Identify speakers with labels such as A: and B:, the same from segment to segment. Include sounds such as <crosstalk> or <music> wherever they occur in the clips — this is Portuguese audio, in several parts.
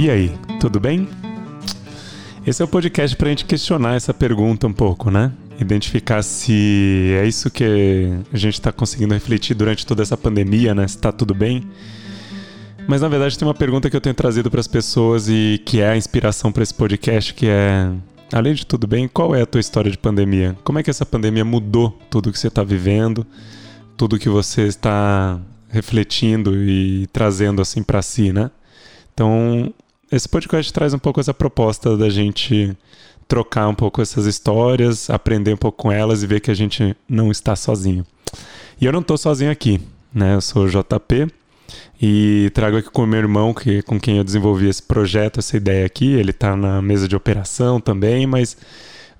A: E aí, tudo bem? Esse é o podcast para a gente questionar essa pergunta um pouco, né? Identificar se é isso que a gente está conseguindo refletir durante toda essa pandemia, né? Se está tudo bem. Mas na verdade tem uma pergunta que eu tenho trazido para as pessoas e que é a inspiração para esse podcast, que é além de tudo bem, qual é a tua história de pandemia? Como é que essa pandemia mudou tudo que você está vivendo, tudo que você está refletindo e trazendo assim para si, né? Então, esse podcast traz um pouco essa proposta da gente trocar um pouco essas histórias, aprender um pouco com elas e ver que a gente não está sozinho. E eu não estou sozinho aqui, né? Eu sou o JP e trago aqui com o meu irmão, que com quem eu desenvolvi esse projeto, essa ideia aqui. Ele está na mesa de operação também, mas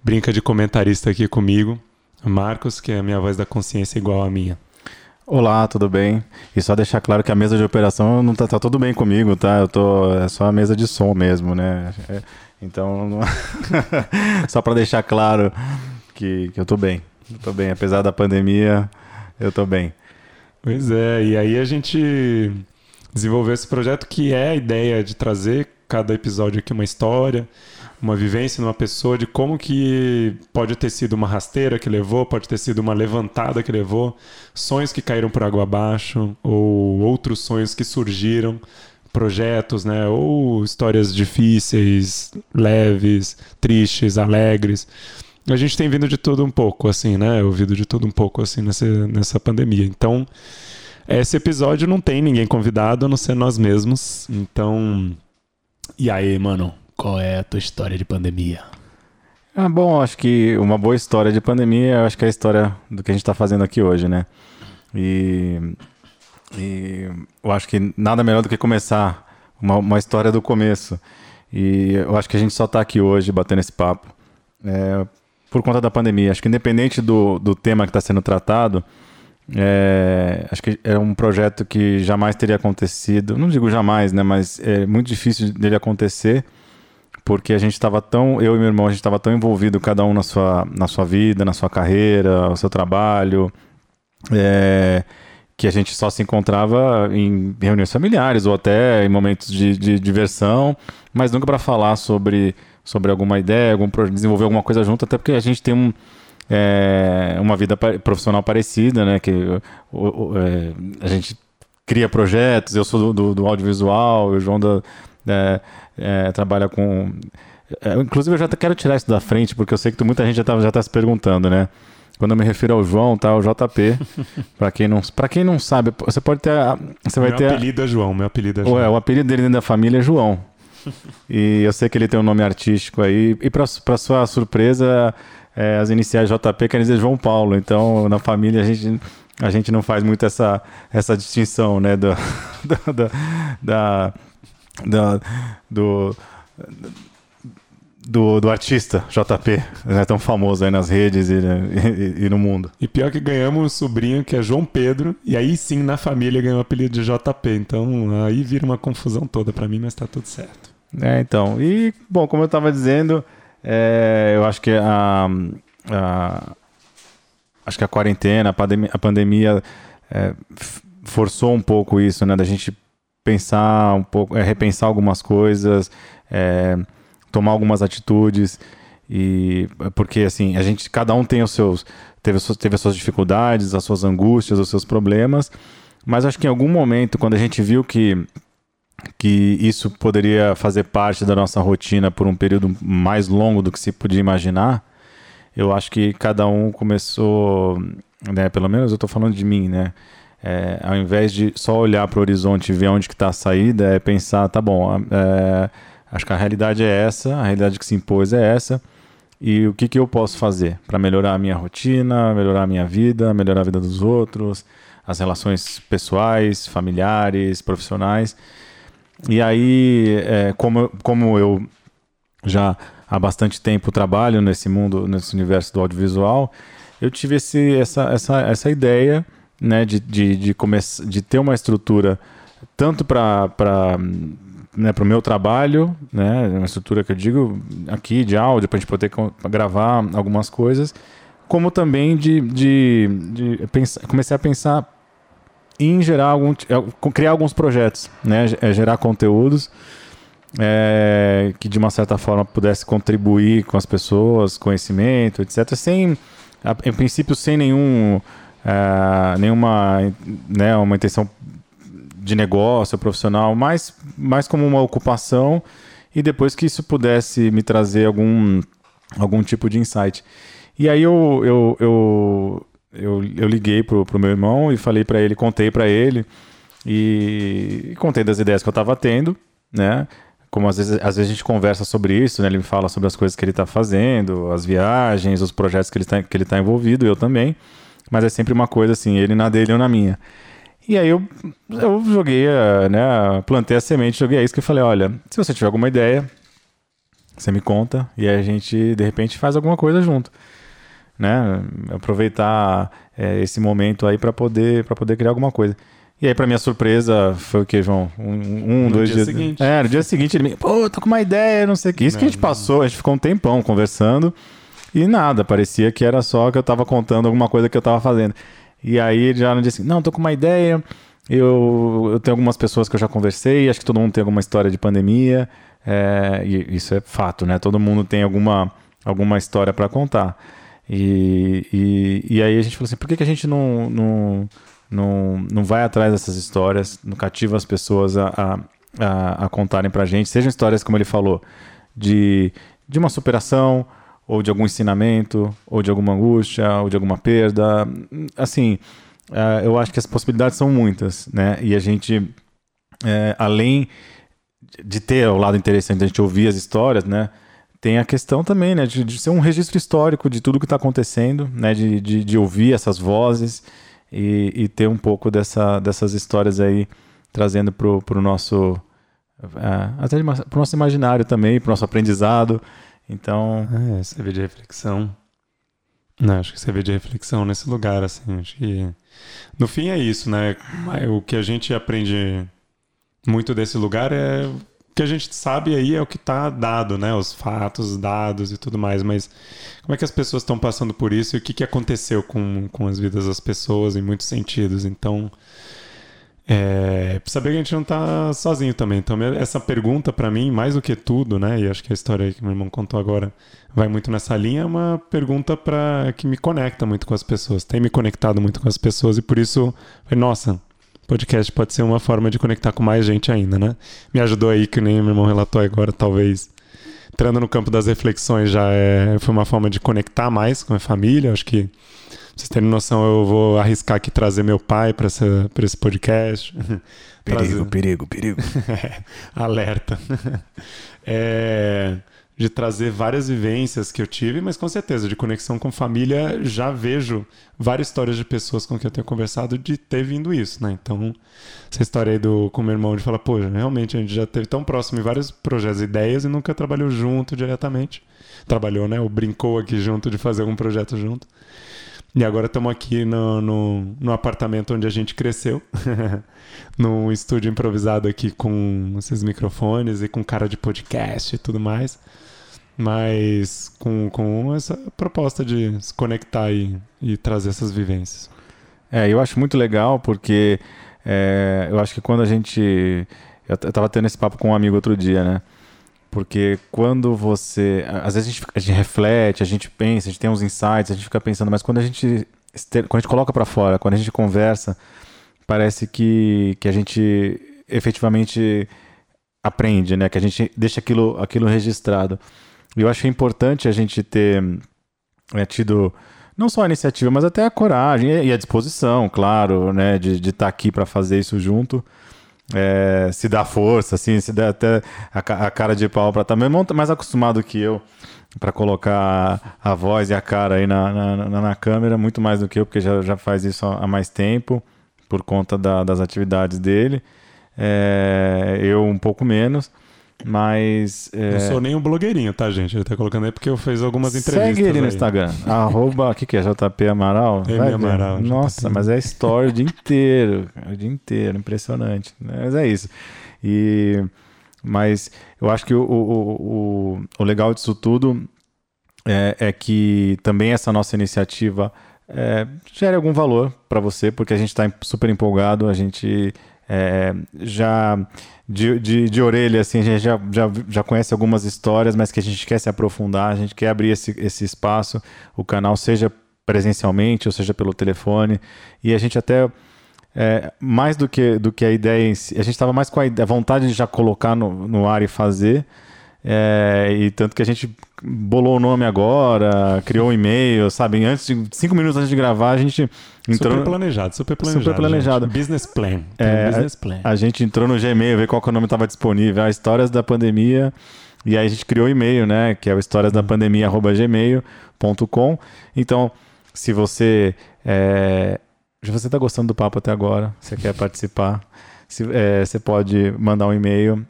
A: brinca de comentarista aqui comigo. Marcos, que é a minha voz da consciência igual à minha.
B: Olá, tudo bem? E só deixar claro que a mesa de operação não tá, tá tudo bem comigo, tá? Eu tô é só a mesa de som mesmo, né? É, então, não... <laughs> só para deixar claro que, que eu tô bem. Eu tô bem, apesar da pandemia, eu tô bem.
A: Pois é, e aí a gente desenvolveu esse projeto que é a ideia de trazer cada episódio aqui uma história, uma vivência numa pessoa de como que pode ter sido uma rasteira que levou, pode ter sido uma levantada que levou, sonhos que caíram por água abaixo ou outros sonhos que surgiram, projetos, né, ou histórias difíceis, leves, tristes, alegres. A gente tem vindo de tudo um pouco, assim, né? Ouvido de tudo um pouco, assim, nessa, nessa pandemia. Então, esse episódio não tem ninguém convidado a não ser nós mesmos. Então, e aí, mano? Qual é a tua história de pandemia?
B: Ah, bom, acho que uma boa história de pandemia, acho que é a história do que a gente está fazendo aqui hoje, né? E, e, eu acho que nada melhor do que começar uma, uma história do começo. E eu acho que a gente só está aqui hoje batendo esse papo é, por conta da pandemia. Acho que independente do, do tema que está sendo tratado, é, acho que é um projeto que jamais teria acontecido. Não digo jamais, né? Mas é muito difícil dele acontecer porque a gente estava tão, eu e meu irmão, a gente estava tão envolvido, cada um na sua, na sua vida, na sua carreira, no seu trabalho, é, que a gente só se encontrava em reuniões familiares ou até em momentos de, de diversão, mas nunca para falar sobre, sobre alguma ideia, algum desenvolver alguma coisa junto, até porque a gente tem um, é, uma vida profissional parecida, né? Que o, o, é, a gente cria projetos, eu sou do, do, do audiovisual, o João da, é, é, trabalha com. É, inclusive, eu já quero tirar isso da frente, porque eu sei que muita gente já está já tá se perguntando, né? Quando eu me refiro ao João, tá? O JP. <laughs> para quem não, para quem não sabe, você pode ter, você vai
A: meu
B: ter.
A: Meu apelido é João. Meu apelido é João.
B: Ué, o apelido dele dentro da família é João. <laughs> e eu sei que ele tem um nome artístico aí. E para sua surpresa, é, as iniciais JP querem dizer João Paulo. Então, na família a gente a gente não faz muito essa, essa distinção, né? Do, <laughs> do, da, da da, do, do, do, artista JP, né, tão famoso aí nas redes e, e, e, no mundo.
A: E pior que ganhamos um sobrinho que é João Pedro, e aí sim na família ganhou o apelido de JP. Então aí vira uma confusão toda para mim, mas tá tudo certo.
B: É, então. E, bom, como eu estava dizendo, é, eu acho que a, a, acho que a quarentena, a pandemia, a pandemia é, forçou um pouco isso, né, da gente pensar um pouco, é, repensar algumas coisas, é, tomar algumas atitudes e porque assim a gente cada um tem os seus teve, teve as suas dificuldades, as suas angústias, os seus problemas, mas acho que em algum momento quando a gente viu que que isso poderia fazer parte da nossa rotina por um período mais longo do que se podia imaginar, eu acho que cada um começou, né, pelo menos eu estou falando de mim, né, é, ao invés de só olhar para o horizonte e ver onde está a saída, é pensar, tá bom, é, acho que a realidade é essa, a realidade que se impôs é essa, e o que, que eu posso fazer para melhorar a minha rotina, melhorar a minha vida, melhorar a vida dos outros, as relações pessoais, familiares, profissionais. E aí, é, como, como eu já há bastante tempo trabalho nesse mundo, nesse universo do audiovisual, eu tive esse, essa, essa, essa ideia né, de, de, de, de ter uma estrutura tanto para né, o meu trabalho, né, uma estrutura que eu digo aqui de áudio, para a gente poder gravar algumas coisas, como também de, de, de pensar, comecei a pensar em gerar algum, criar alguns projetos, né, é, gerar conteúdos é, que de uma certa forma pudesse contribuir com as pessoas, conhecimento, etc. Sem, em princípio, sem nenhum, é, nenhuma né, uma intenção de negócio profissional, mas mais como uma ocupação e depois que isso pudesse me trazer algum, algum tipo de insight. E aí eu, eu, eu, eu, eu liguei pro, pro meu irmão e falei para ele, contei para ele e, e contei das ideias que eu estava tendo, né? como às vezes, às vezes a gente conversa sobre isso, né? Ele me fala sobre as coisas que ele está fazendo, as viagens, os projetos que ele está que ele tá envolvido, eu também. Mas é sempre uma coisa assim, ele na dele, eu na minha. E aí eu, eu joguei, né? Plantei a semente, joguei a isca e falei, olha, se você tiver alguma ideia, você me conta e aí a gente, de repente, faz alguma coisa junto. Né? Aproveitar é, esse momento aí para poder, poder criar alguma coisa. E aí, pra minha surpresa, foi o que, João? Um, um dois dia dias.
A: Seguinte.
B: É, no dia seguinte ele me. Pô, tô com uma ideia, não sei o que. Isso não, que a gente passou, a gente ficou um tempão conversando e nada, parecia que era só que eu tava contando alguma coisa que eu tava fazendo. E aí ele já disse: Não, tô com uma ideia. Eu, eu tenho algumas pessoas que eu já conversei, acho que todo mundo tem alguma história de pandemia. É, e isso é fato, né? Todo mundo tem alguma, alguma história para contar. E, e, e, aí a gente falou assim: por que, que a gente não, não não, não vai atrás dessas histórias, não cativa as pessoas a, a, a, a contarem pra gente, sejam histórias, como ele falou, de, de uma superação, ou de algum ensinamento, ou de alguma angústia, ou de alguma perda. Assim, uh, eu acho que as possibilidades são muitas, né? E a gente, é, além de ter o lado interessante de a gente ouvir as histórias, né? Tem a questão também, né? De, de ser um registro histórico de tudo que está acontecendo, né? De, de, de ouvir essas vozes e, e ter um pouco dessa, dessas histórias aí trazendo para o nosso uh, até para o nosso imaginário também, para o nosso aprendizado. Então,
A: é, servir de reflexão. Não, acho que servir de reflexão nesse lugar, assim, acho que no fim é isso, né? O que a gente aprende muito desse lugar é que a gente sabe aí é o que está dado, né? Os fatos, dados e tudo mais. Mas como é que as pessoas estão passando por isso e o que, que aconteceu com, com as vidas das pessoas em muitos sentidos? Então, é, saber que a gente não está sozinho também. Então, essa pergunta para mim, mais do que tudo, né? E acho que a história que meu irmão contou agora vai muito nessa linha. É uma pergunta para que me conecta muito com as pessoas. Tem me conectado muito com as pessoas e por isso, nossa podcast pode ser uma forma de conectar com mais gente ainda, né? Me ajudou aí, que nem meu irmão relatou agora, talvez entrando no campo das reflexões já é, foi uma forma de conectar mais com a família. Acho que, pra vocês terem noção, eu vou arriscar aqui trazer meu pai para esse podcast. <laughs>
B: Perigo, trazer... perigo, perigo. <laughs>
A: Alerta. <laughs> é de trazer várias vivências que eu tive, mas com certeza, de conexão com família, já vejo várias histórias de pessoas com quem eu tenho conversado de ter vindo isso, né? Então, essa história aí do, com meu irmão de falar, pô, realmente a gente já teve tão próximo em vários projetos e ideias e nunca trabalhou junto diretamente. Trabalhou, né? Ou brincou aqui junto de fazer algum projeto junto. E agora estamos aqui no, no, no, apartamento onde a gente cresceu, <laughs> num estúdio improvisado aqui com esses microfones e com cara de podcast e tudo mais mas com, com essa proposta de se conectar e, e trazer essas vivências.
B: É, eu acho muito legal porque é, eu acho que quando a gente. Eu estava tendo esse papo com um amigo outro dia, né? Porque quando você. Às vezes a gente, a gente, reflete, a gente pensa, a gente tem uns insights, a gente fica pensando, mas quando a gente, quando a gente coloca para fora, quando a gente conversa, parece que, que a gente efetivamente aprende, né? Que a gente deixa aquilo, aquilo registrado. Eu acho importante a gente ter é, tido não só a iniciativa, mas até a coragem e a disposição, claro, né, de estar tá aqui para fazer isso junto. É, se dá força, assim, se dá até a, a cara de pau para estar tá mais acostumado que eu para colocar a voz e a cara aí na, na, na, na, câmera, muito mais do que eu, porque já, já faz isso há mais tempo, por conta da, das atividades dele. É, eu um pouco menos. Mas.
A: É... Não sou nem um blogueirinho, tá, gente? Ele tá colocando aí porque eu fiz algumas entrevistas.
B: Segue ele no Instagram. <laughs> Arroba. O que, que é? JP Amaral?
A: M Amaral.
B: Nossa, JP. mas é story o dia inteiro. O dia inteiro. Impressionante. Mas é isso. E. Mas eu acho que o, o, o, o legal disso tudo é, é, que também essa nossa iniciativa é, gere algum valor para você, porque a gente está super empolgado, a gente é, já de, de, de, orelha, assim, a gente já, já, já conhece algumas histórias, mas que a gente quer se aprofundar, a gente quer abrir esse, esse espaço, o canal, seja presencialmente ou seja pelo telefone, e a gente até. É, mais do que, do que a ideia em si, a gente estava mais com a, a, vontade de já colocar no, no ar e fazer, é, e tanto que a gente bolou o nome agora, criou um e-mail, sabe? Antes de, cinco minutos antes de gravar, a gente entrou.
A: Super planejado, super planejado.
B: Super planejado.
A: Business plan.
B: É, um business plan. A, a, gente entrou no Gmail, ver qual que o nome estava disponível, as histórias da pandemia. E aí a gente criou o um e-mail, né? Que é o histórias da pandemia@gmail.com. Então, se você é, você está gostando do papo até agora, você quer participar, se, é, você pode mandar um e-mail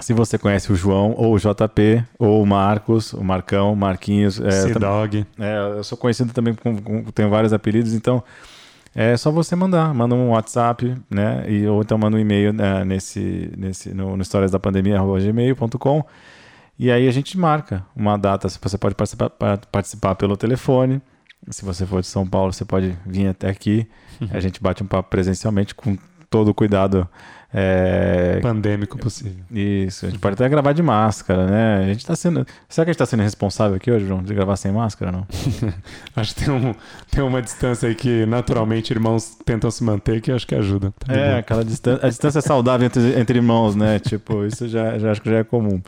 B: se você conhece o João, ou o JP, ou o Marcos, o Marcão, Marquinhos.
A: É, dog
B: É, eu sou conhecido também, com, com, tenho vários apelidos, então é só você mandar. Manda um WhatsApp, né? E, ou então manda um e-mail né, nesse, nesse, no, no histórias da pandemia, gmail.com. E aí a gente marca uma data. Você pode participar, participar pelo telefone. Se você for de São Paulo, você pode vir até aqui. Uhum. <laughs> A gente bate um papo presencialmente com todo o cuidado é...
A: Pandêmico possível.
B: Isso, a gente pode até gravar de máscara, né? A gente tá sendo. Será que a gente tá sendo responsável aqui hoje, João, de gravar sem máscara, não? <laughs>
A: acho que tem, um, tem uma distância aí que naturalmente irmãos tentam se manter que acho que ajuda.
B: Tá é, aquela distância. A distância é saudável entre, entre irmãos, né? Tipo, isso já, já acho que já é comum.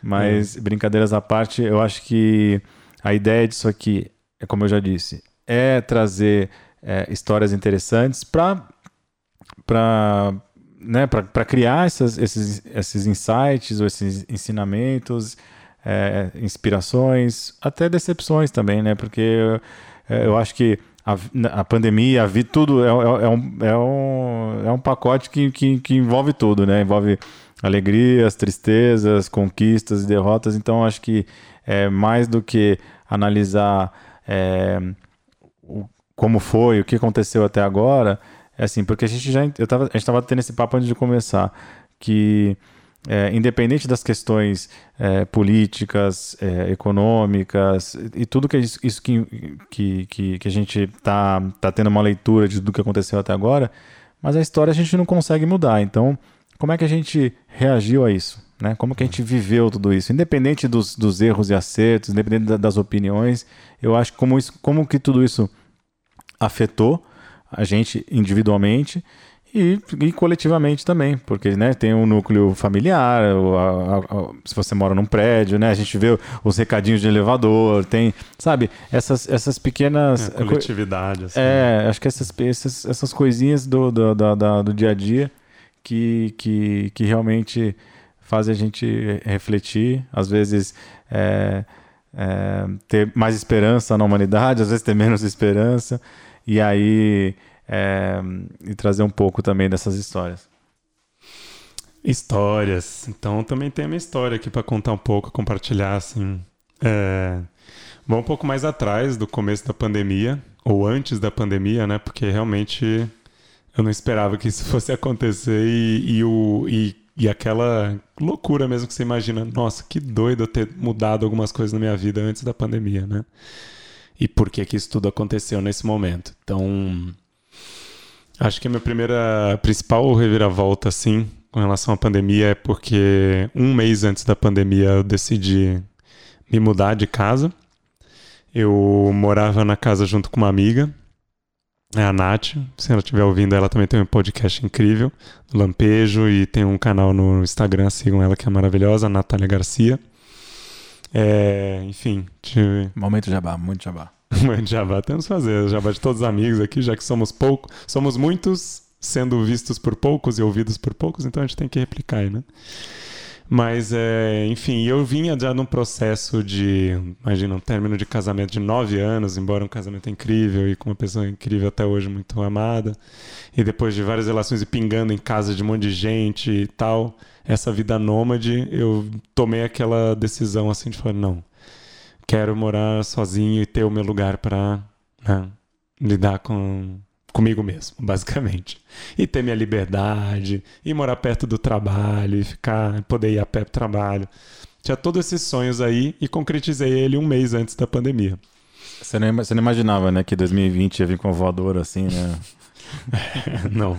B: Mas, é. brincadeiras à parte, eu acho que a ideia disso aqui, é como eu já disse, é trazer é, histórias interessantes para né, para criar essas, esses, esses insights ou esses ensinamentos, é, inspirações, até decepções também, né? Porque é, eu acho que a, a pandemia, a vida, tudo é, é, é, um, é, um, é um pacote que, que, que envolve tudo, né? Envolve alegrias, tristezas, conquistas e derrotas. Então, acho que é mais do que analisar é, o, como foi, o que aconteceu até agora, é assim, porque a gente já. Eu tava, a gente estava tendo esse papo antes de começar, que é, independente das questões é, políticas, é, econômicas e tudo que isso, isso que, que, que, que, a gente tá, tá tendo uma leitura de, do que aconteceu até agora, mas a história a gente não consegue mudar. Então, como é que a gente reagiu a isso? Né? Como que a gente viveu tudo isso? Independente dos, dos erros e acertos, independente das opiniões, eu acho como, isso, como que tudo isso afetou a gente individualmente e, e, coletivamente também, porque né, tem um núcleo familiar, a, a, a, se você mora num prédio, né, a gente vê os recadinhos de elevador, tem, sabe, essas, essas pequenas...
A: É, coletividade. Assim,
B: é, né? acho que essas, essas, essas coisinhas do, do, do, do dia a dia que, que, que realmente fazem a gente refletir, às vezes... É, é, ter mais esperança na humanidade, às vezes ter menos esperança, e aí é, e trazer um pouco também dessas histórias.
A: Histórias. Então também tem a minha história aqui para contar um pouco, compartilhar assim. É... Vou um pouco mais atrás do começo da pandemia ou antes da pandemia, né? Porque realmente eu não esperava que isso <laughs> fosse acontecer e, e o e, e aquela loucura mesmo que você imagina, nossa, que doido eu ter mudado algumas coisas na minha vida antes da pandemia, né? E por que que isso tudo aconteceu nesse momento. Então, acho que a minha primeira principal reviravolta, assim, com relação à pandemia é porque um mês antes da pandemia eu decidi me mudar de casa. Eu morava na casa junto com uma amiga, é a Nath. Se ela estiver ouvindo, ela também tem um podcast incrível, Lampejo, e tem um canal no Instagram, sigam ela que é maravilhosa, Natália Garcia. É, enfim. Tive...
B: Momento jabá, muito jabá. <laughs>
A: Momento jabá, temos que fazer jabá de todos os amigos aqui, já que somos poucos, somos muitos sendo vistos por poucos e ouvidos por poucos, então a gente tem que replicar aí, né? Mas, é, enfim, eu vinha já num processo de, imagina, um término de casamento de nove anos, embora um casamento incrível e com uma pessoa incrível até hoje, muito amada. E depois de várias relações e pingando em casa de um monte de gente e tal, essa vida nômade, eu tomei aquela decisão assim de falar, não, quero morar sozinho e ter o meu lugar para né, lidar com comigo mesmo, <laughs> basicamente. E ter minha liberdade, e morar perto do trabalho, e ficar, poder ir a pé pro trabalho. Tinha todos esses sonhos aí e concretizei ele um mês antes da pandemia.
B: Você não, você não imaginava, né, que 2020 ia vir com voador assim, né? <laughs>
A: não,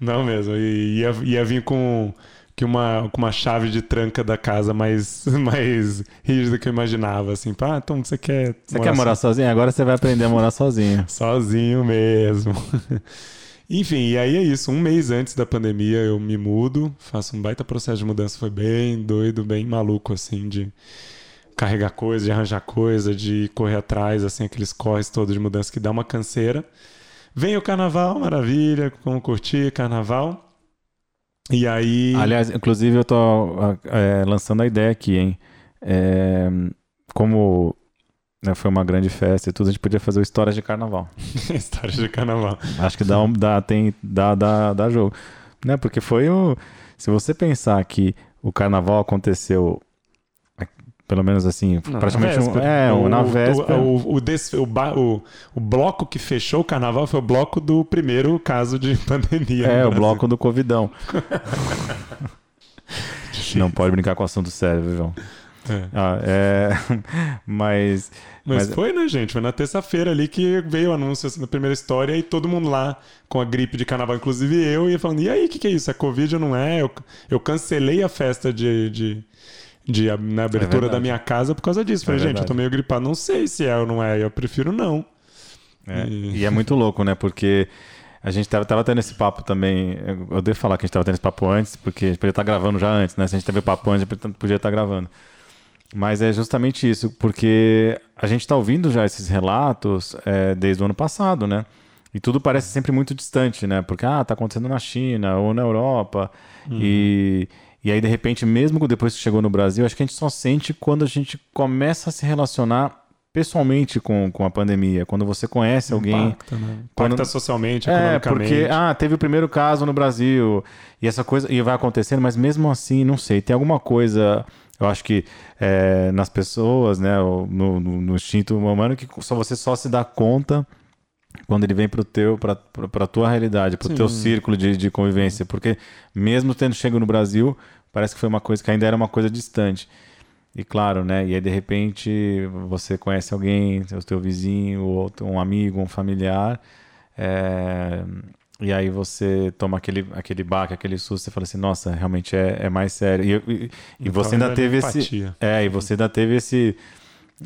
A: não mesmo. Ia, ia vir com, que uma, com uma chave de tranca da casa mais, <laughs> mais rígida que eu imaginava. Assim, ah, então você quer.
B: Você morar quer morar so... sozinho? Agora você vai aprender a morar sozinho. <laughs>
A: sozinho mesmo. <laughs> Enfim, e aí é isso. Um mês antes da pandemia eu me mudo, faço um baita processo de mudança. Foi bem doido, bem maluco, assim, de carregar coisa, de arranjar coisa, de correr atrás, assim, aqueles corres todos de mudança que dá uma canseira. Vem o carnaval, maravilha, como curtir carnaval. E aí.
B: Aliás, inclusive eu tô é, lançando a ideia aqui, hein? É, como né, foi uma grande festa e tudo, a gente podia fazer o Histórias de Carnaval. <laughs>
A: Histórias de Carnaval.
B: Acho que dá, um, dá, tem, dá, dá, dá jogo. Né? Porque foi o. Se você pensar que o carnaval aconteceu pelo menos assim, não, praticamente
A: um,
B: é, o, na véspera.
A: O, o, o, o, o, bloco que fechou o carnaval foi o bloco do primeiro caso de <laughs> pandemia.
B: É, o bloco do Covidão. <laughs> não pode brincar com o assunto sério, viu, João? É. Ah, é... <laughs> mas,
A: mas, mas. foi, né, gente? Foi na terça-feira ali que veio o anúncio assim, da primeira história e todo mundo lá com a gripe de carnaval, inclusive eu, ia falando: e aí, o que, que é isso? É Covid ou não é? Eu, eu cancelei a festa de, de de, na abertura é da minha casa por causa disso. Falei, é gente, eu tô meio gripado, não sei se é ou não é, eu prefiro não.
B: É. E... e... é muito louco, né? Porque a gente tava, tava tendo esse papo também. Eu devo falar que a gente tava tendo esse papo antes, porque a gente podia estar gravando já antes, né? Se a gente teve o papo antes, a gente podia estar gravando. Mas é justamente isso, porque a gente está ouvindo já esses relatos é, desde o ano passado, né? E tudo parece sempre muito distante, né? Porque, ah, tá acontecendo na China ou na Europa. Uhum. E, e aí, de repente, mesmo depois que chegou no Brasil, acho que a gente só sente quando a gente começa a se relacionar pessoalmente com, com a pandemia, quando você conhece alguém.
A: Impacta, né?
B: Impacta
A: socialmente,
B: é, porque, ah, teve o primeiro caso no Brasil, e essa coisa, e vai acontecendo, mas mesmo assim, não sei, tem alguma coisa, eu acho que é, nas pessoas, né, no, no, no instinto humano, que só você só se dá conta quando ele vem para o teu para a tua realidade para o teu círculo de, de convivência porque mesmo tendo chego no Brasil parece que foi uma coisa que ainda era uma coisa distante. E claro né e aí de repente você conhece alguém o teu vizinho ou um amigo um familiar é, e aí você toma aquele aquele baque aquele susto e fala assim nossa realmente é, é mais sério. E, e, e então, você ainda teve esse é e você ainda teve esse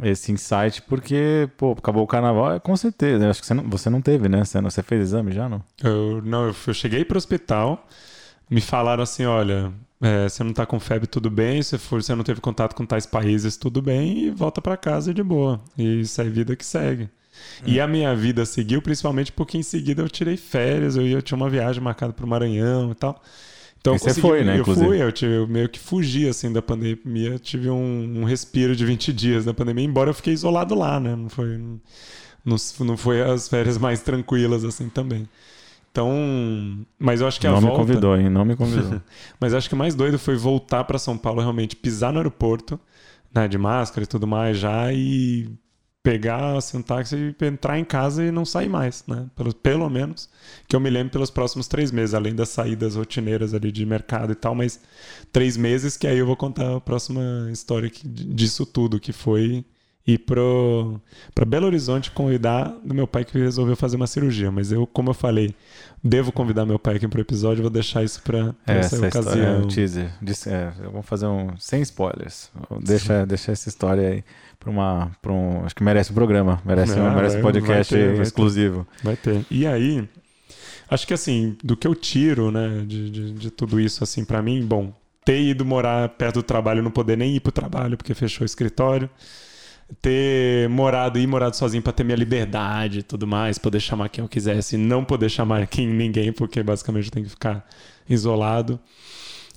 B: esse insight, porque, pô, acabou o carnaval, é, com certeza. Acho que você não, você não teve, né? Você, não, você fez exame já, não?
A: Eu, não, eu, cheguei para o hospital, me falaram assim: olha, é, você não tá com febre, tudo bem. Se for, você não teve contato com tais países, tudo bem. E volta para casa de boa. E isso é vida que segue. Hum. E a minha vida seguiu, principalmente porque em seguida eu tirei férias, eu, ia, eu tinha uma viagem marcada para o Maranhão e tal.
B: Então, você foi, né?
A: Eu
B: inclusive.
A: fui, eu, tive, eu meio que fugi assim da pandemia, tive um, um, respiro de 20 dias da pandemia, embora eu fiquei isolado lá, né? Não foi, não, não foi as férias mais tranquilas assim também. Então, mas eu acho que a
B: não
A: volta...
B: Não me convidou, hein? Não me convidou. <laughs>
A: mas acho que o mais doido foi voltar para São Paulo, realmente pisar no aeroporto, né, de máscara e tudo mais já e pegar um táxi e entrar em casa e não sair mais, né? Pelo, pelo menos que eu me lembro pelos próximos três meses, além das saídas rotineiras ali de mercado e tal, mas três meses que aí eu vou contar a próxima história que, disso tudo, que foi ir pro para Belo Horizonte convidar do meu pai que resolveu fazer uma cirurgia, mas eu, como eu falei, devo convidar meu pai aqui pro episódio, vou deixar isso para
B: essa, essa ocasião. História, é um teaser, é, vamos fazer um sem spoilers. Deixa, deixa essa história aí para uma, pra um, acho que merece um programa, merece, um, merece um podcast vai ter, exclusivo.
A: Vai ter. E aí, acho que assim, do que eu tiro, né, de, de, de tudo isso, assim, para mim, bom, ter ido morar perto do trabalho, não poder nem ir pro trabalho porque fechou o escritório, ter morado e morado sozinho para ter minha liberdade e tudo mais, poder chamar quem eu quisesse, não poder chamar <laughs> quem ninguém, porque basicamente eu tenho que ficar isolado.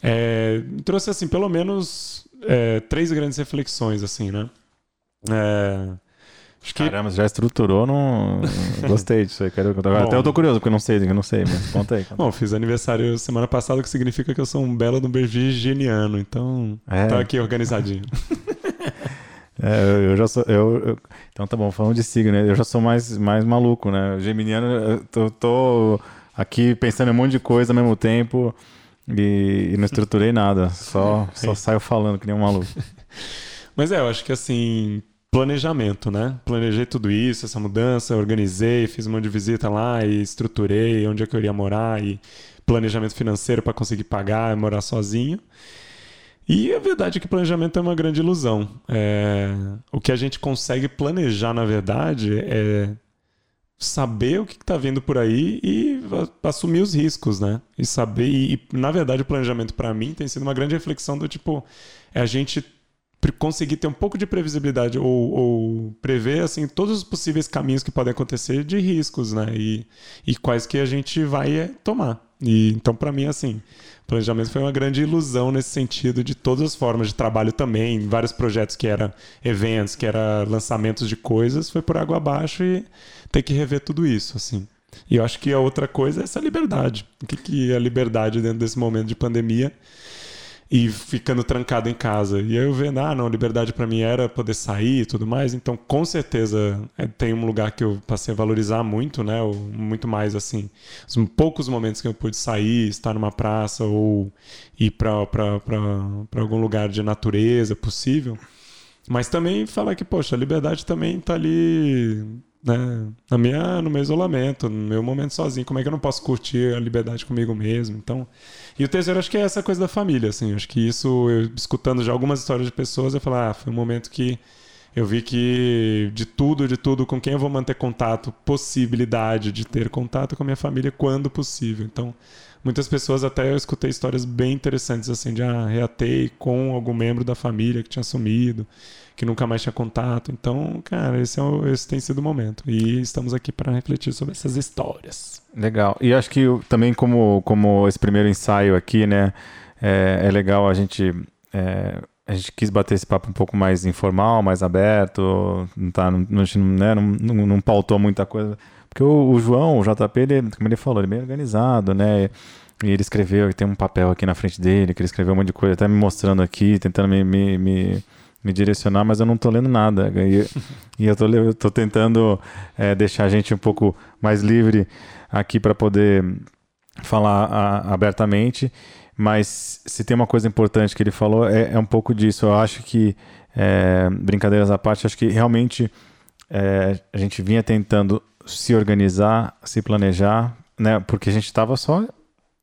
A: É, trouxe assim, pelo menos é, três grandes reflexões, assim, né? É...
B: Acho que... Caramba, já estruturou, não. Gostei disso aí. Quero... Bom, <laughs> Até eu tô curioso, porque eu não sei, eu não sei, mas conta aí. Conta.
A: Bom, fiz aniversário semana passada, o que significa que eu sou um belo do virginiano, então é. tá aqui organizadinho. <laughs>
B: é, eu já sou. Eu, eu, Então tá bom, falando de signo, né? Eu já sou mais, mais maluco, né? Geminiano, eu tô, tô aqui pensando em um monte de coisa ao mesmo tempo e, e não estruturei nada, só, <laughs> só saio falando que nem um maluco. <laughs>
A: Mas é, eu acho que assim, planejamento, né? Planejei tudo isso, essa mudança, organizei, fiz um monte de visita lá e estruturei onde é que eu iria morar e planejamento financeiro para conseguir pagar e morar sozinho. E a verdade é que planejamento é uma grande ilusão. É... O que a gente consegue planejar, na verdade, é saber o que está vindo por aí e assumir os riscos, né? E saber. E, e na verdade, o planejamento para mim tem sido uma grande reflexão do tipo: é a gente conseguir ter um pouco de previsibilidade ou, ou, prever assim todos os possíveis caminhos que podem acontecer de riscos, né? E, e quais que a gente vai é, tomar. E então para mim assim, planejamento foi uma grande ilusão nesse sentido de todas as formas de trabalho também, vários projetos que eram eventos, que eram lançamentos de coisas, foi por água abaixo e ter que rever tudo isso, assim. E eu acho que a outra coisa é essa liberdade. O que, que é a liberdade dentro desse momento de pandemia? E ficando trancado em casa. E aí eu vendo, ah, não, liberdade para mim era poder sair e tudo mais. Então, com certeza, é, tem um lugar que eu passei a valorizar muito, né? Ou, muito mais assim, os poucos momentos que eu pude sair, estar numa praça ou ir para algum lugar de natureza possível. Mas também falar que, poxa, a liberdade também está ali né, na minha, no meu isolamento, no meu momento sozinho. Como é que eu não posso curtir a liberdade comigo mesmo? Então, e o terceiro, acho que é essa coisa da família, assim. Acho que isso, eu, escutando já algumas histórias de pessoas, eu falo, ah, foi um momento que eu vi que de tudo, de tudo, com quem eu vou manter contato, possibilidade de ter contato com a minha família quando possível. Então, muitas pessoas até eu escutei histórias bem interessantes, assim, de ah, reatei com algum membro da família que tinha sumido que nunca mais tinha contato. Então, cara, esse, é o, esse tem sido o momento. E estamos aqui para refletir sobre essas histórias.
B: Legal. E acho que também como, como esse primeiro ensaio aqui, né, é, é legal a gente... É, a gente quis bater esse papo um pouco mais informal, mais aberto, não, tá, não, né, não, não, não pautou muita coisa. Porque o, o, João, o JP, ele, como ele falou, ele é bem organizado, né? E ele escreveu, e tem um papel aqui na frente dele, que ele escreveu um monte de coisa, até me mostrando aqui, tentando me, me, me me direcionar, mas eu não estou lendo nada. E, e eu estou tentando é, deixar a gente um pouco mais livre aqui para poder falar a, abertamente. Mas se tem uma coisa importante que ele falou, é, é um pouco disso. Eu acho que, é, brincadeiras à parte, acho que realmente é, a gente vinha tentando se organizar, se planejar, né? Porque a gente estava só.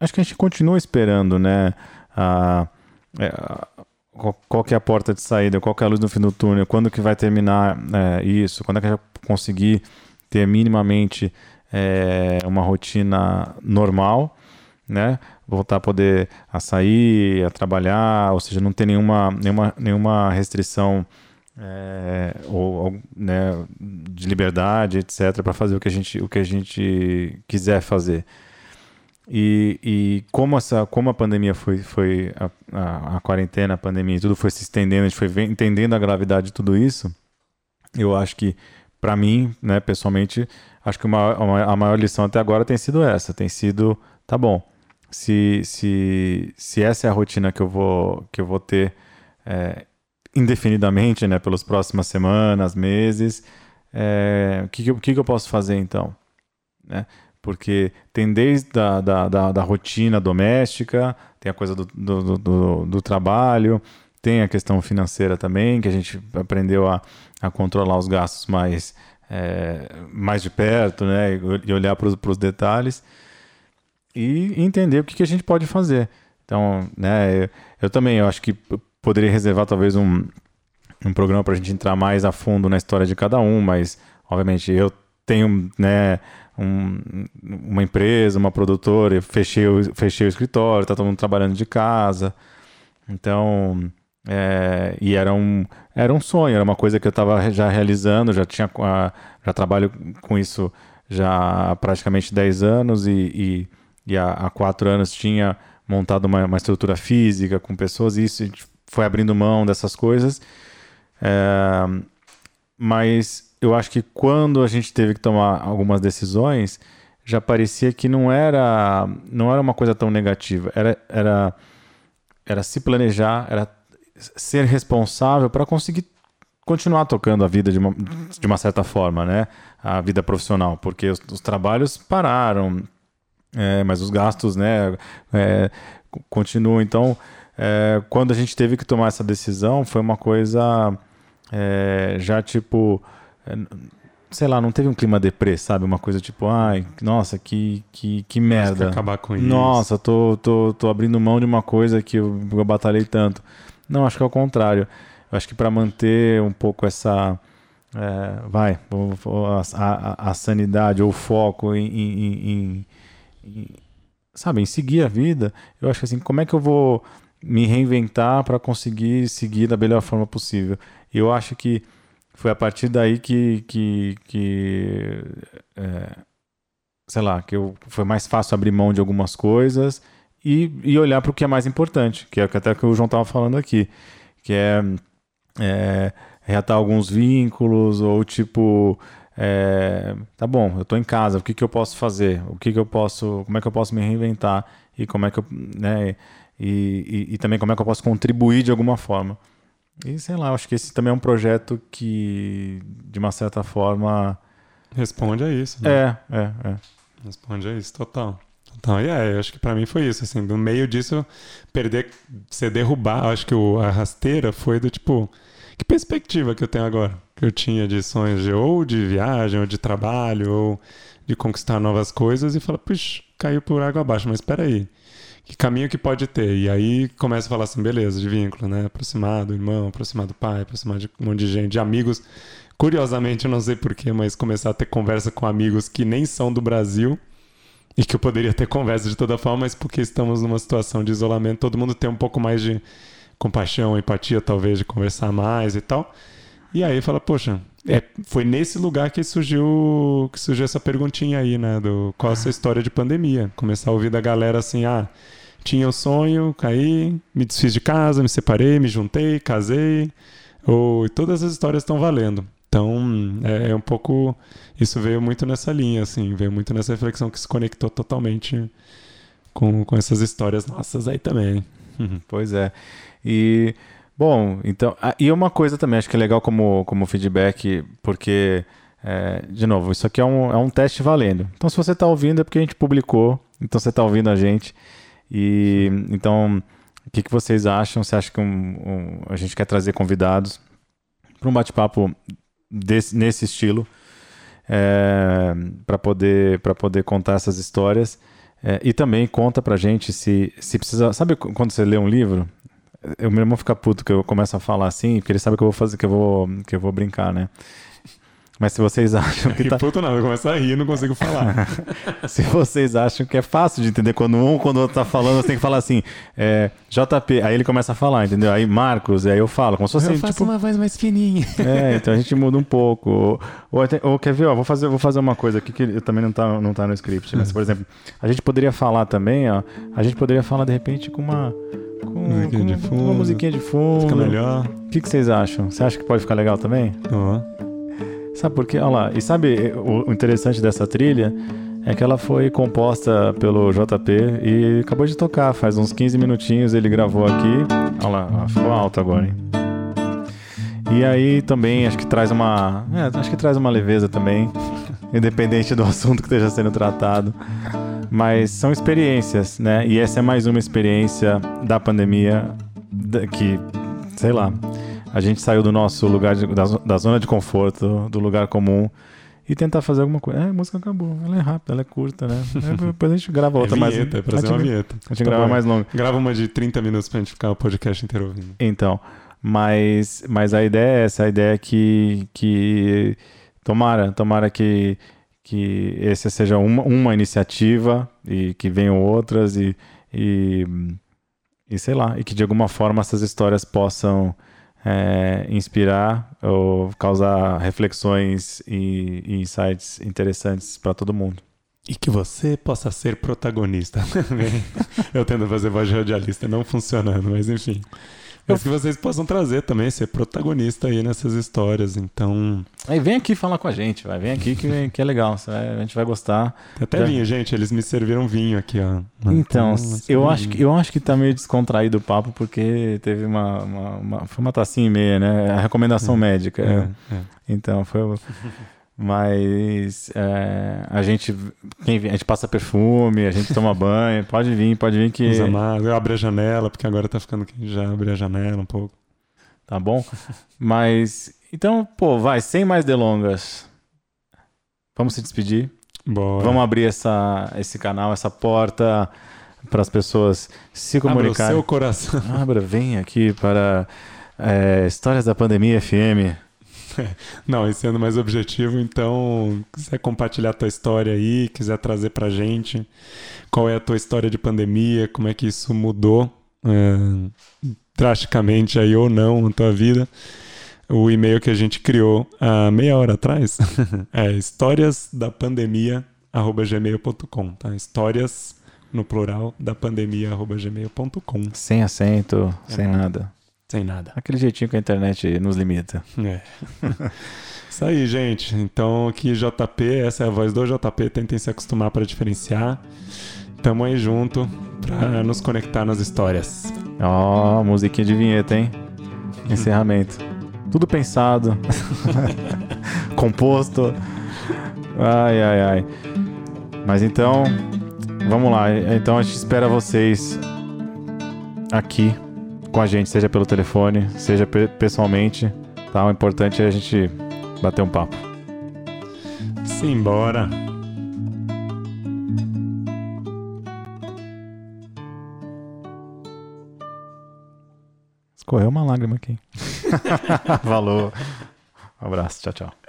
B: Acho que a gente continua esperando, né? A, é, qual, que é a porta de saída, qual que é a luz no fim do túnel, quando que vai terminar é, isso, quando é que a gente vai conseguir ter minimamente é, uma rotina normal, né? Voltar a poder a sair, a trabalhar, ou seja, não ter nenhuma, nenhuma, nenhuma restrição é, ou, né, de liberdade, etc., para fazer o que, a gente, o que a gente quiser fazer. E, e como, essa, como a pandemia foi, foi a, a, a, quarentena, a pandemia, tudo foi se estendendo, a gente foi entendendo a gravidade de tudo isso, eu acho que, para mim, né, pessoalmente, acho que uma, uma, a maior lição até agora tem sido essa, tem sido, tá bom, se, se, se essa é a rotina que eu vou, que eu vou ter é, indefinidamente, né, pelas próximas semanas, meses, é, o que, que, que eu posso fazer então? Né? porque tem desde a da, da, da rotina doméstica, tem a coisa do, do, do, do, trabalho, tem a questão financeira também, que a gente aprendeu a, a controlar os gastos mais, é, mais de perto, né, e olhar para os detalhes e entender o que, que a gente pode fazer. Então, né, eu, eu também eu acho que poderia reservar talvez um, um programa para a gente entrar mais a fundo na história de cada um, mas obviamente eu tenho, né, um, uma empresa, uma produtora, fechei o, fechei o escritório, está todo mundo trabalhando de casa. Então, é, e era um, era um sonho, era uma coisa que eu estava já realizando, já tinha já trabalho com isso já há praticamente 10 anos e, e, e há, há 4 anos tinha montado uma, uma, estrutura física com pessoas e isso foi abrindo mão dessas coisas. É, mas eu acho que quando a gente teve que tomar algumas decisões, já parecia que não era, não era uma coisa tão negativa. Era, era, era se planejar, era ser responsável para conseguir continuar tocando a vida de uma, de uma certa forma, né? A vida profissional, porque os, os trabalhos pararam, é, mas os gastos, né, é, continuam. Então, é, quando a gente teve que tomar essa decisão, foi uma coisa é, já tipo. É, sei lá, não teve um clima deprê, sabe? Uma coisa tipo, ai, nossa, que, que, que merda. Que
A: acabar com isso.
B: Nossa, tô, tô, tô abrindo mão de uma coisa que eu, eu batalhei tanto. Não, acho que é o contrário. Eu acho que para manter um pouco essa. É, vai, a, a, a, sanidade ou o foco em, em, em, em, sabe, em seguir a vida, eu acho que assim, como é que eu vou me reinventar para conseguir seguir da melhor forma possível? Eu acho que foi a partir daí que, que, que é, sei lá, que eu, foi mais fácil abrir mão de algumas coisas e, e olhar para o que é mais importante, que é até que o João estava falando aqui, que é, é reatar alguns vínculos ou tipo é, tá bom, eu estou em casa, o que, que eu posso fazer? O que, que eu posso, como é que eu posso me reinventar e como é que eu, né, e, e, e também como é que eu posso contribuir de alguma forma. E sei lá, acho que esse também é um projeto que, de uma certa forma.
A: Responde a isso. Né?
B: É, é, é.
A: Responde a isso, total. Total. E é, eu acho que para mim foi isso. Assim, no meio disso, perder, ser derrubar, acho que o, a rasteira foi do tipo. Que perspectiva que eu tenho agora? Que eu tinha de sonhos de ou de viagem, ou de trabalho, ou de conquistar novas coisas e fala, puxa, caiu por água abaixo, mas espera aí que caminho que pode ter. E aí começa a falar assim, beleza, de vínculo, né? Aproximar do irmão, aproximar do pai, aproximar de um monte de gente, de amigos. Curiosamente, eu não sei porquê, mas começar a ter conversa com amigos que nem são do Brasil e que eu poderia ter conversa de toda forma, mas porque estamos numa situação de isolamento, todo mundo tem um pouco mais de compaixão, empatia, talvez, de conversar mais e tal. E aí fala, poxa, é, foi nesse lugar que surgiu, que surgiu essa perguntinha aí, né? Do qual a sua história de pandemia. Começar a ouvir da galera assim, ah, tinha o sonho, caí, me desfiz de casa, me separei, me juntei, casei. Ou todas as histórias estão valendo. Então, é, é, um pouco. Isso veio muito nessa linha, assim, veio muito nessa reflexão que se conectou totalmente com, com essas histórias nossas aí também. <laughs>
B: Pois é. E Bom, então. Ah, e uma coisa também, acho que é legal como, como feedback, porque, é, de novo, isso aqui é um, é um teste valendo. Então, se você está ouvindo, é porque a gente publicou, então você está ouvindo a gente. E então, o que, que vocês acham? Você acha que um, um, a gente quer trazer convidados para um bate-papo nesse estilo? É, para poder, poder contar essas histórias. É, e também conta pra gente se, se precisa. Sabe quando você lê um livro o meu irmão fica puto que eu começo a falar assim, porque ele sabe que eu vou fazer, que eu vou, que eu vou brincar, né? Mas se vocês acham
A: que. Tá... puto não, eu começo a rir e não consigo falar. <laughs>
B: se vocês acham que é fácil de entender quando um quando o outro tá falando, você tem que falar assim, é, JP, aí ele começa a falar, entendeu? Aí Marcos, aí eu falo, como se fosse.
A: Eu faço tipo... uma voz mais fininha.
B: É, então a gente muda um pouco. Ou, ou, ou quer ver, ó, vou fazer, vou fazer uma coisa aqui que eu também não tá, não tá no script, mas, por exemplo, a gente poderia falar também, ó, a gente poderia falar de repente com uma com, musiquinha com, de fundo. uma musiquinha de fundo.
A: Fica melhor.
B: O que, que vocês acham? Você acha que pode ficar legal também?
A: Uhum.
B: Sabe por quê? Olha lá. E sabe o interessante dessa trilha? É que ela foi composta pelo JP e acabou de tocar. Faz uns 15 minutinhos ele gravou aqui. Olha lá, ficou alto agora, hein? E aí também acho que traz uma. É, acho que traz uma leveza também. <laughs> Independente do assunto que esteja sendo tratado. Mas são experiências, né? E essa é mais uma experiência da pandemia que, sei lá, a gente saiu do nosso lugar, de, da, da zona de conforto, do lugar comum e tentar fazer alguma coisa. É, a música acabou. Ela é rápida, ela é curta, né? É, <laughs> depois a gente grava outra
A: é
B: vinheta,
A: mais. É pra fazer uma vinheta.
B: A gente tá grava bom. mais longa.
A: Grava uma de 30 minutos pra gente ficar o podcast inteiro ouvindo.
B: Então, mas, mas a ideia é essa, a ideia é que, que tomara, tomara que, que essa seja uma, uma iniciativa e que venham outras e, e, e sei lá, e que de alguma forma essas histórias possam é, inspirar ou causar reflexões e, e insights interessantes para todo mundo.
A: E que você possa ser protagonista. <laughs> Eu tento fazer voz de radialista, não funcionando, mas enfim. Mas que vocês possam trazer também, ser protagonista aí nessas histórias. Então.
B: Aí vem aqui falar com a gente, vai. Vem aqui que, que é legal. a gente vai gostar.
A: Tem até Já... vinho, gente. Eles me serviram vinho aqui, ó.
B: Então, então eu, acho que, eu acho que tá meio descontraído o papo, porque teve uma. uma, uma foi uma tacinha e meia, né? A recomendação é, médica. É, é. Então, foi. Mas é, a gente quem, a gente passa perfume, a gente toma banho, <laughs> pode vir, pode vir que.
A: Usa mais, eu abro a janela, porque agora tá ficando que já abre a janela um pouco.
B: Tá bom? Mas Então, pô, vai, sem mais delongas. Vamos se despedir.
A: Bora.
B: Vamos abrir essa, esse canal, essa porta para as pessoas se comunicarem.
A: Abra o seu coração.
B: Abra, vem aqui para é, Histórias da Pandemia FM. <laughs>
A: Não, e sendo mais objetivo, então, quiser compartilhar a tua história aí, quiser trazer pra gente qual é a tua história de pandemia, como é que isso mudou é, drasticamente aí ou não na tua vida. O e-mail que a gente criou há meia hora atrás <laughs> é historiasdapandemia@gmail.com, tá? Histórias no plural da pandemia@gmail.com.
B: Sem acento, é sem nada.
A: Sem nada.
B: Aquele jeitinho que a internet nos limita.
A: É. <laughs> Isso aí, gente. Então, aqui JP, essa é a voz do JP. Tentem se acostumar para diferenciar. Tamo aí junto para nos conectar nas histórias.
B: Ó, oh, musiquinha de vinheta, hein? <laughs> Encerramento. Tudo pensado. <laughs> Composto. Ai, ai, ai. Mas então, vamos lá. Então a gente espera vocês aqui com a gente, seja pelo telefone, seja pessoalmente. Tá? O importante é a gente bater um papo.
A: Simbora!
B: Escorreu uma lágrima aqui. <laughs> Falou. Um abraço. Tchau, tchau.